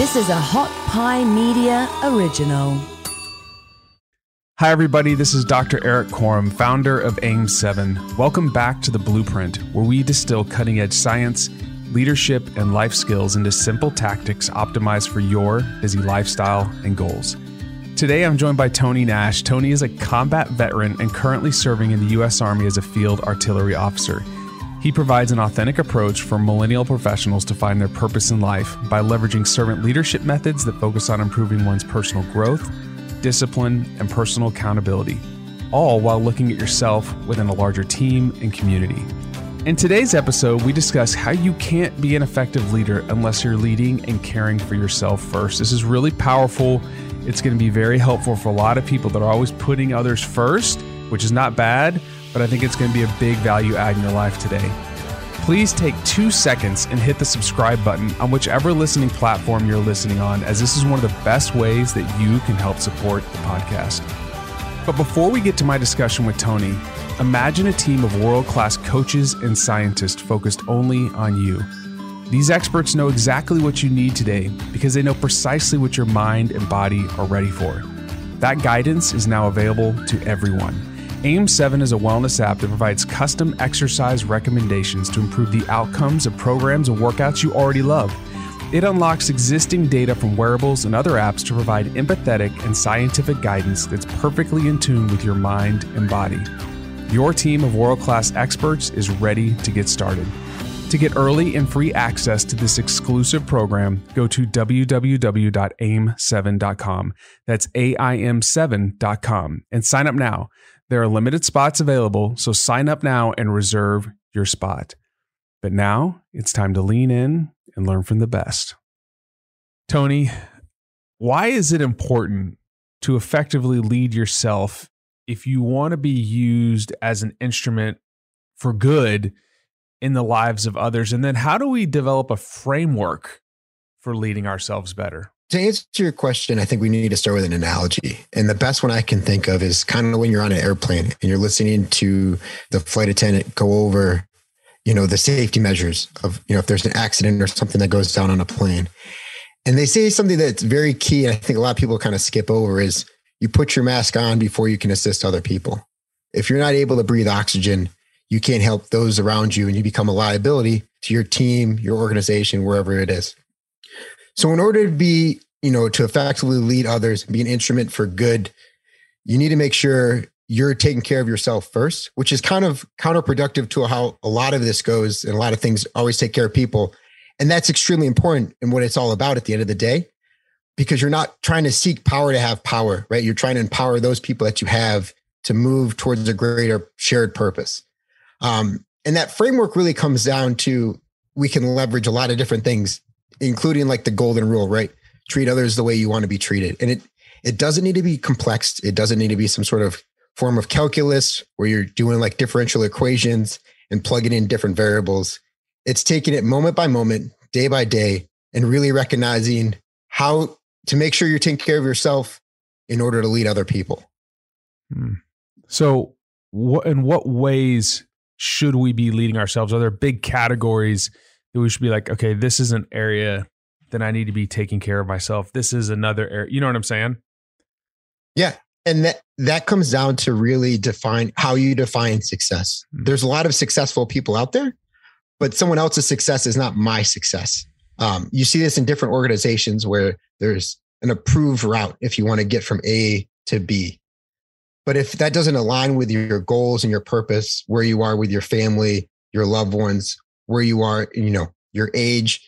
This is a Hot Pie Media original. Hi, everybody. This is Dr. Erik Korem, founder of AIM7. Welcome back to The Blueprint, where we distill cutting edge science, leadership, and life skills into simple tactics optimized for your busy lifestyle and goals. Today, I'm joined by Tony Nash. Tony is a combat veteran and currently serving in the U.S. Army as a field artillery officer. He provides an authentic approach for millennial professionals to find their purpose in life by leveraging servant leadership methods that focus on improving one's personal growth, discipline, and personal accountability, all while looking at yourself within a larger team and community. In today's episode, we discuss how you can't be an effective leader unless you're leading and caring for yourself first. This is really powerful. It's going to be very helpful for a lot of people that are always putting others first, which is not bad, but I think it's going to be a big value add in your life today. Please take two seconds and hit the subscribe button on whichever listening platform you're listening on, as this is one of the best ways that you can help support the podcast. But before we get to my discussion with Tony, imagine a team of world class coaches and scientists focused only on you. These experts know exactly what you need today because they know precisely what your mind and body are ready for. That guidance is now available to everyone. AIM7 is a wellness app that provides custom exercise recommendations to improve the outcomes of programs and workouts you already love. It unlocks existing data from wearables and other apps to provide empathetic and scientific guidance that's perfectly in tune with your mind and body. Your team of world class experts is ready to get started. To get early and free access to this exclusive program, go to www.aim7.com. That's AIM7.com and sign up now. There are limited spots available, so sign up now and reserve your spot. But now it's time to lean in and learn from the best. Tony, why is it important to effectively lead yourself if you want to be used as an instrument for good in the lives of others? And then how do we develop a framework for leading ourselves better? To answer your question, I think we need to start with an analogy. And the best one I can think of is kind of when you're on an airplane and you're listening to the flight attendant go over, you know, the safety measures of, you know, if there's an accident or something that goes down on a plane. And they say something that's very key. And I think a lot of people kind of skip over is you put your mask on before you can assist other people. If you're not able to breathe oxygen, you can't help those around you and you become a liability to your team, your organization, wherever it is. So in order to be, you know, to effectively lead others, and be an instrument for good, you need to make sure you're taking care of yourself first, which is kind of counterproductive to how a lot of this goes and a lot of things always take care of people. And that's extremely important in what it's all about at the end of the day, because you're not trying to seek power to have power, right? You're trying to empower those people that you have to move towards a greater shared purpose. Um, and that framework really comes down to we can leverage a lot of different things including like the golden rule, right? Treat others the way you want to be treated. And it it doesn't need to be complex. It doesn't need to be some sort of form of calculus where you're doing like differential equations and plugging in different variables. It's taking it moment by moment, day by day, and really recognizing how to make sure you're taking care of yourself in order to lead other people. Hmm. So, what in what ways should we be leading ourselves? Are there big categories we should be like, okay, this is an area that I need to be taking care of myself. This is another area. You know what I'm saying? Yeah. And that that comes down to really define how you define success. Mm-hmm. There's a lot of successful people out there, but someone else's success is not my success. Um, you see this in different organizations where there's an approved route if you want to get from A to B. But if that doesn't align with your goals and your purpose, where you are with your family, your loved ones, where you are, you know, your age,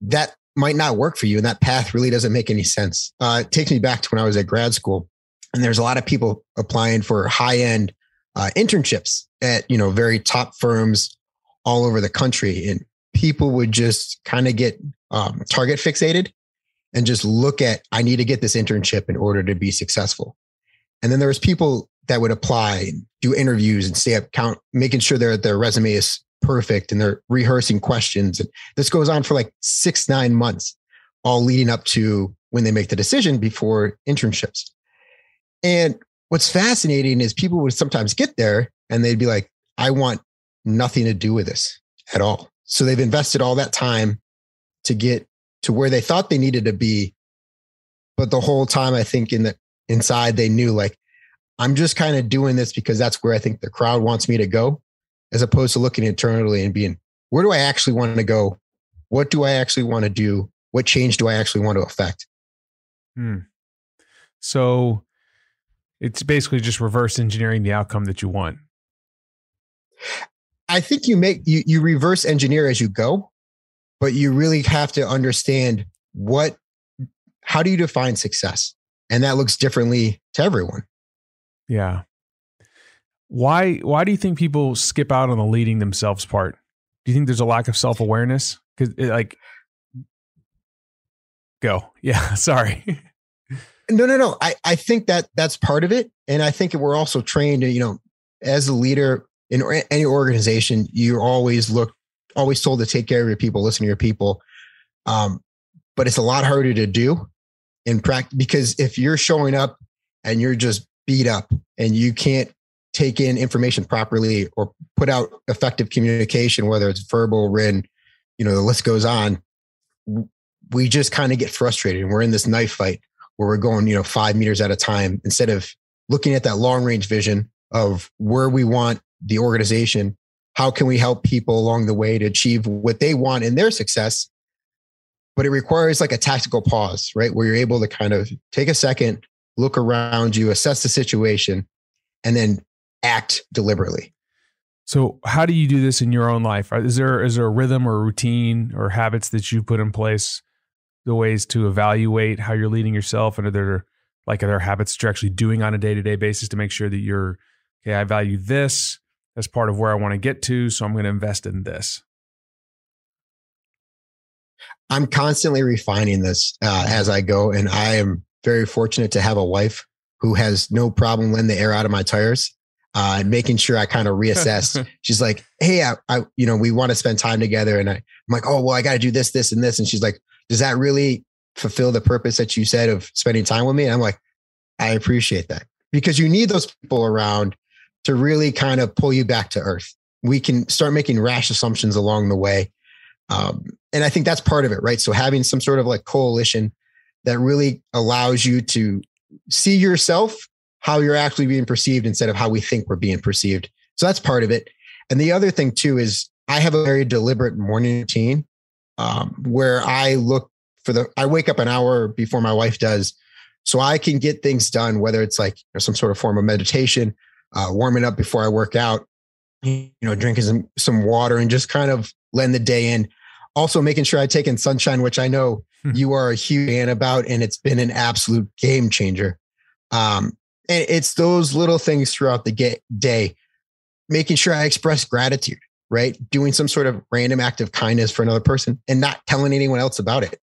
that might not work for you. And that path really doesn't make any sense. Uh, it takes me back to when I was at grad school and there's a lot of people applying for high end uh, internships at, you know, very top firms all over the country. And people would just kind of get um, target fixated and just look at, I need to get this internship in order to be successful. And then there was people that would apply, do interviews and stay up count, making sure their, their resume is perfect and they're rehearsing questions. And this goes on for like six, nine months, all leading up to when they make the decision before internships. And what's fascinating is people would sometimes get there and they'd be like, I want nothing to do with this at all. So they've invested all that time to get to where they thought they needed to be. But the whole time, I think in the inside, they knew like, I'm just kind of doing this because that's where I think the crowd wants me to go, as opposed to looking internally and being, where do I actually want to go? What do I actually want to do? What change do I actually want to affect? Hmm. So it's basically just reverse engineering the outcome that you want. I think you make you you reverse engineer as you go, but you really have to understand what how do you define success? And that looks differently to everyone. Yeah. Why why do you think people skip out on the leading themselves part? Do you think there's a lack of self-awareness? Cuz like go. Yeah, sorry. no, no, no. I I think that that's part of it and I think we're also trained you know, as a leader in any organization, you're always look always told to take care of your people, listen to your people. Um, but it's a lot harder to do in practice because if you're showing up and you're just beat up and you can't take in information properly or put out effective communication, whether it's verbal, written, you know, the list goes on. We just kind of get frustrated and we're in this knife fight where we're going, you know, five meters at a time instead of looking at that long range vision of where we want the organization how can we help people along the way to achieve what they want in their success but it requires like a tactical pause right where you're able to kind of take a second look around you assess the situation and then act deliberately so how do you do this in your own life is there is there a rhythm or routine or habits that you put in place the ways to evaluate how you're leading yourself and are there like are there habits that you're actually doing on a day-to-day basis to make sure that you're okay i value this as part of where I want to get to. So I'm going to invest in this. I'm constantly refining this uh, as I go. And I am very fortunate to have a wife who has no problem letting the air out of my tires uh, and making sure I kind of reassess. she's like, Hey, I, I, you know, we want to spend time together. And I, I'm like, Oh, well, I got to do this, this, and this. And she's like, does that really fulfill the purpose that you said of spending time with me? And I'm like, I appreciate that because you need those people around to really kind of pull you back to earth. We can start making rash assumptions along the way. Um, and I think that's part of it, right? So having some sort of like coalition that really allows you to see yourself how you're actually being perceived instead of how we think we're being perceived. So that's part of it. And the other thing too is I have a very deliberate morning routine um, where I look for the, I wake up an hour before my wife does. So I can get things done, whether it's like you know, some sort of form of meditation, uh, warming up before I work out, you know, drinking some, some water and just kind of letting the day in. Also making sure I take in sunshine, which I know hmm. you are a huge fan about, and it's been an absolute game changer. Um, and it's those little things throughout the day, making sure I express gratitude, right? Doing some sort of random act of kindness for another person and not telling anyone else about it.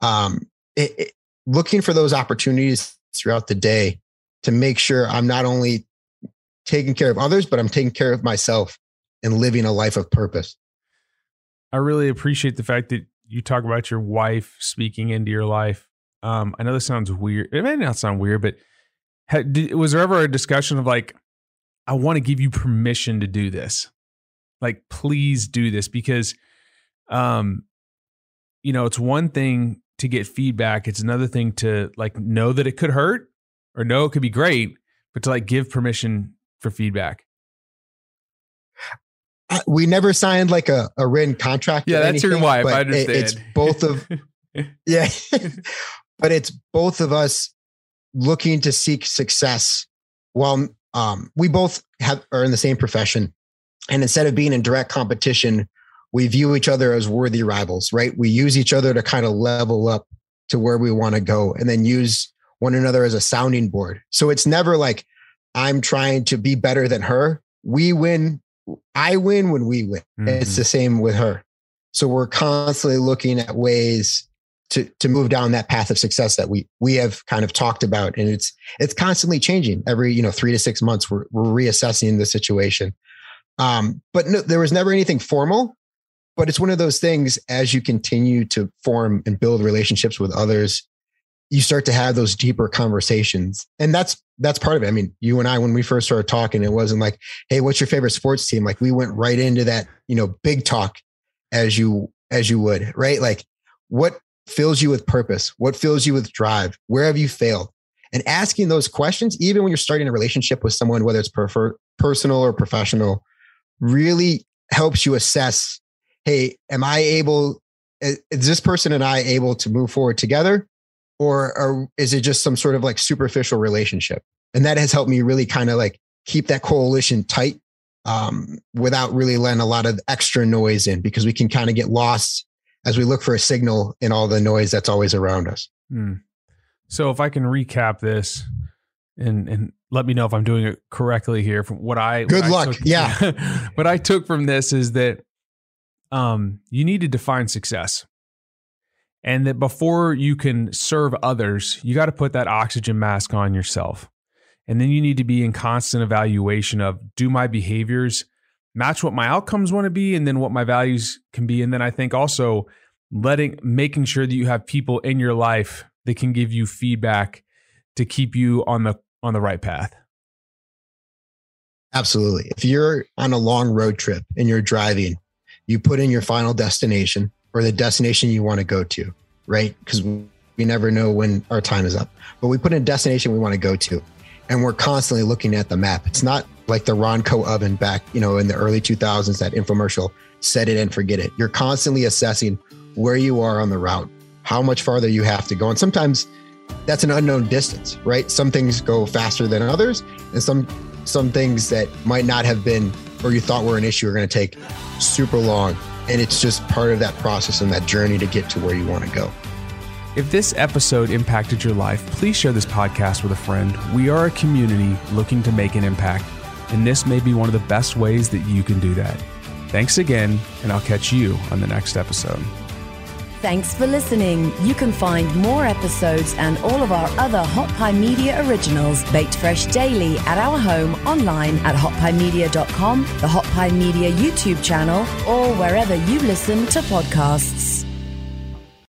Um, it, it looking for those opportunities throughout the day to make sure I'm not only taking care of others, but I'm taking care of myself and living a life of purpose. I really appreciate the fact that you talk about your wife speaking into your life. Um, I know this sounds weird. It may not sound weird, but had, did, was there ever a discussion of like, I want to give you permission to do this? Like, please do this because, um, you know, it's one thing to get feedback. It's another thing to like know that it could hurt or know it could be great, but to like give permission for feedback? we never signed like a, a written contract. Yeah, that's anything, your wife. I understand. It's both of, yeah, but it's both of us looking to seek success while um, we both have are in the same profession. And instead of being in direct competition, we view each other as worthy rivals, right? We use each other to kind of level up to where we want to go and then use one another as a sounding board. So it's never like, I'm trying to be better than her. We win. I win when we win. Mm-hmm. It's the same with her. So we're constantly looking at ways to to move down that path of success that we we have kind of talked about, and it's it's constantly changing. Every you know three to six months, we're we're reassessing the situation. Um, but no, there was never anything formal. But it's one of those things as you continue to form and build relationships with others, you start to have those deeper conversations. And that's that's part of it. I mean, you and I, when we first started talking, it wasn't like, hey, what's your favorite sports team? Like we went right into that, you know, big talk as you as you would, right? Like, what fills you with purpose? What fills you with drive? Where have you failed? And asking those questions, even when you're starting a relationship with someone, whether it's prefer- personal or professional, really helps you assess hey, am I able, is this person and I able to move forward together? Or, or is it just some sort of like superficial relationship? And that has helped me really kind of like keep that coalition tight um, without really letting a lot of extra noise in because we can kind of get lost as we look for a signal in all the noise that's always around us. Hmm. So if I can recap this and and let me know if I'm doing it correctly here from what I Good what luck. I took, yeah. what I took from this is that um you need to define success. And that before you can serve others, you got to put that oxygen mask on yourself. And then you need to be in constant evaluation of do my behaviors match what my outcomes want to be and then what my values can be. And then I think also letting making sure that you have people in your life that can give you feedback to keep you on the on the right path. Absolutely. If you're on a long road trip and you're driving, you put in your final destination or the destination you want to go to, right? Because we never know when our time is up. But we put in a destination we want to go to and we're constantly looking at the map. It's not like the Ronco oven back, you know, in the early 2000s, that infomercial, set it and forget it. You're constantly assessing where you are on the route, how much farther you have to go. And sometimes that's an unknown distance, right? Some things go faster than others, and some some things that might not have been or you thought were an issue are going to take super long. And it's just part of that process and that journey to get to where you want to go. If this episode impacted your life, please share this podcast with a friend. We are a community looking to make an impact, and this may be one of the best ways that you can do that. Thanks again, and I'll catch you on the next episode. Thanks for listening. You can find more episodes and all of our other Hot Pie Media originals baked fresh daily at our home online at hotpiemedia.com, the Hot Pie Media YouTube channel, or wherever you listen to podcasts.